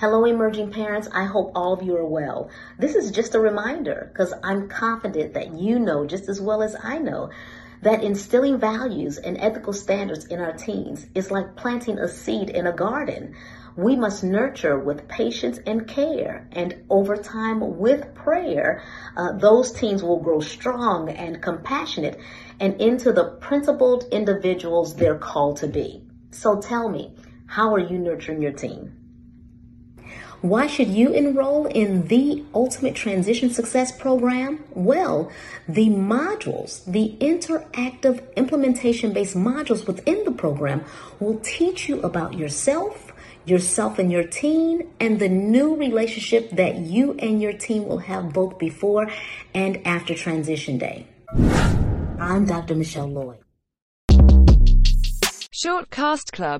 Hello, emerging parents. I hope all of you are well. This is just a reminder because I'm confident that you know just as well as I know that instilling values and ethical standards in our teens is like planting a seed in a garden. We must nurture with patience and care, and over time with prayer, uh, those teens will grow strong and compassionate and into the principled individuals they're called to be. So tell me, how are you nurturing your teen? Why should you enroll in the Ultimate Transition Success Program? Well, the modules, the interactive implementation based modules within the program will teach you about yourself, yourself and your teen, and the new relationship that you and your team will have both before and after transition day. I'm Dr. Michelle Lloyd. Shortcast Club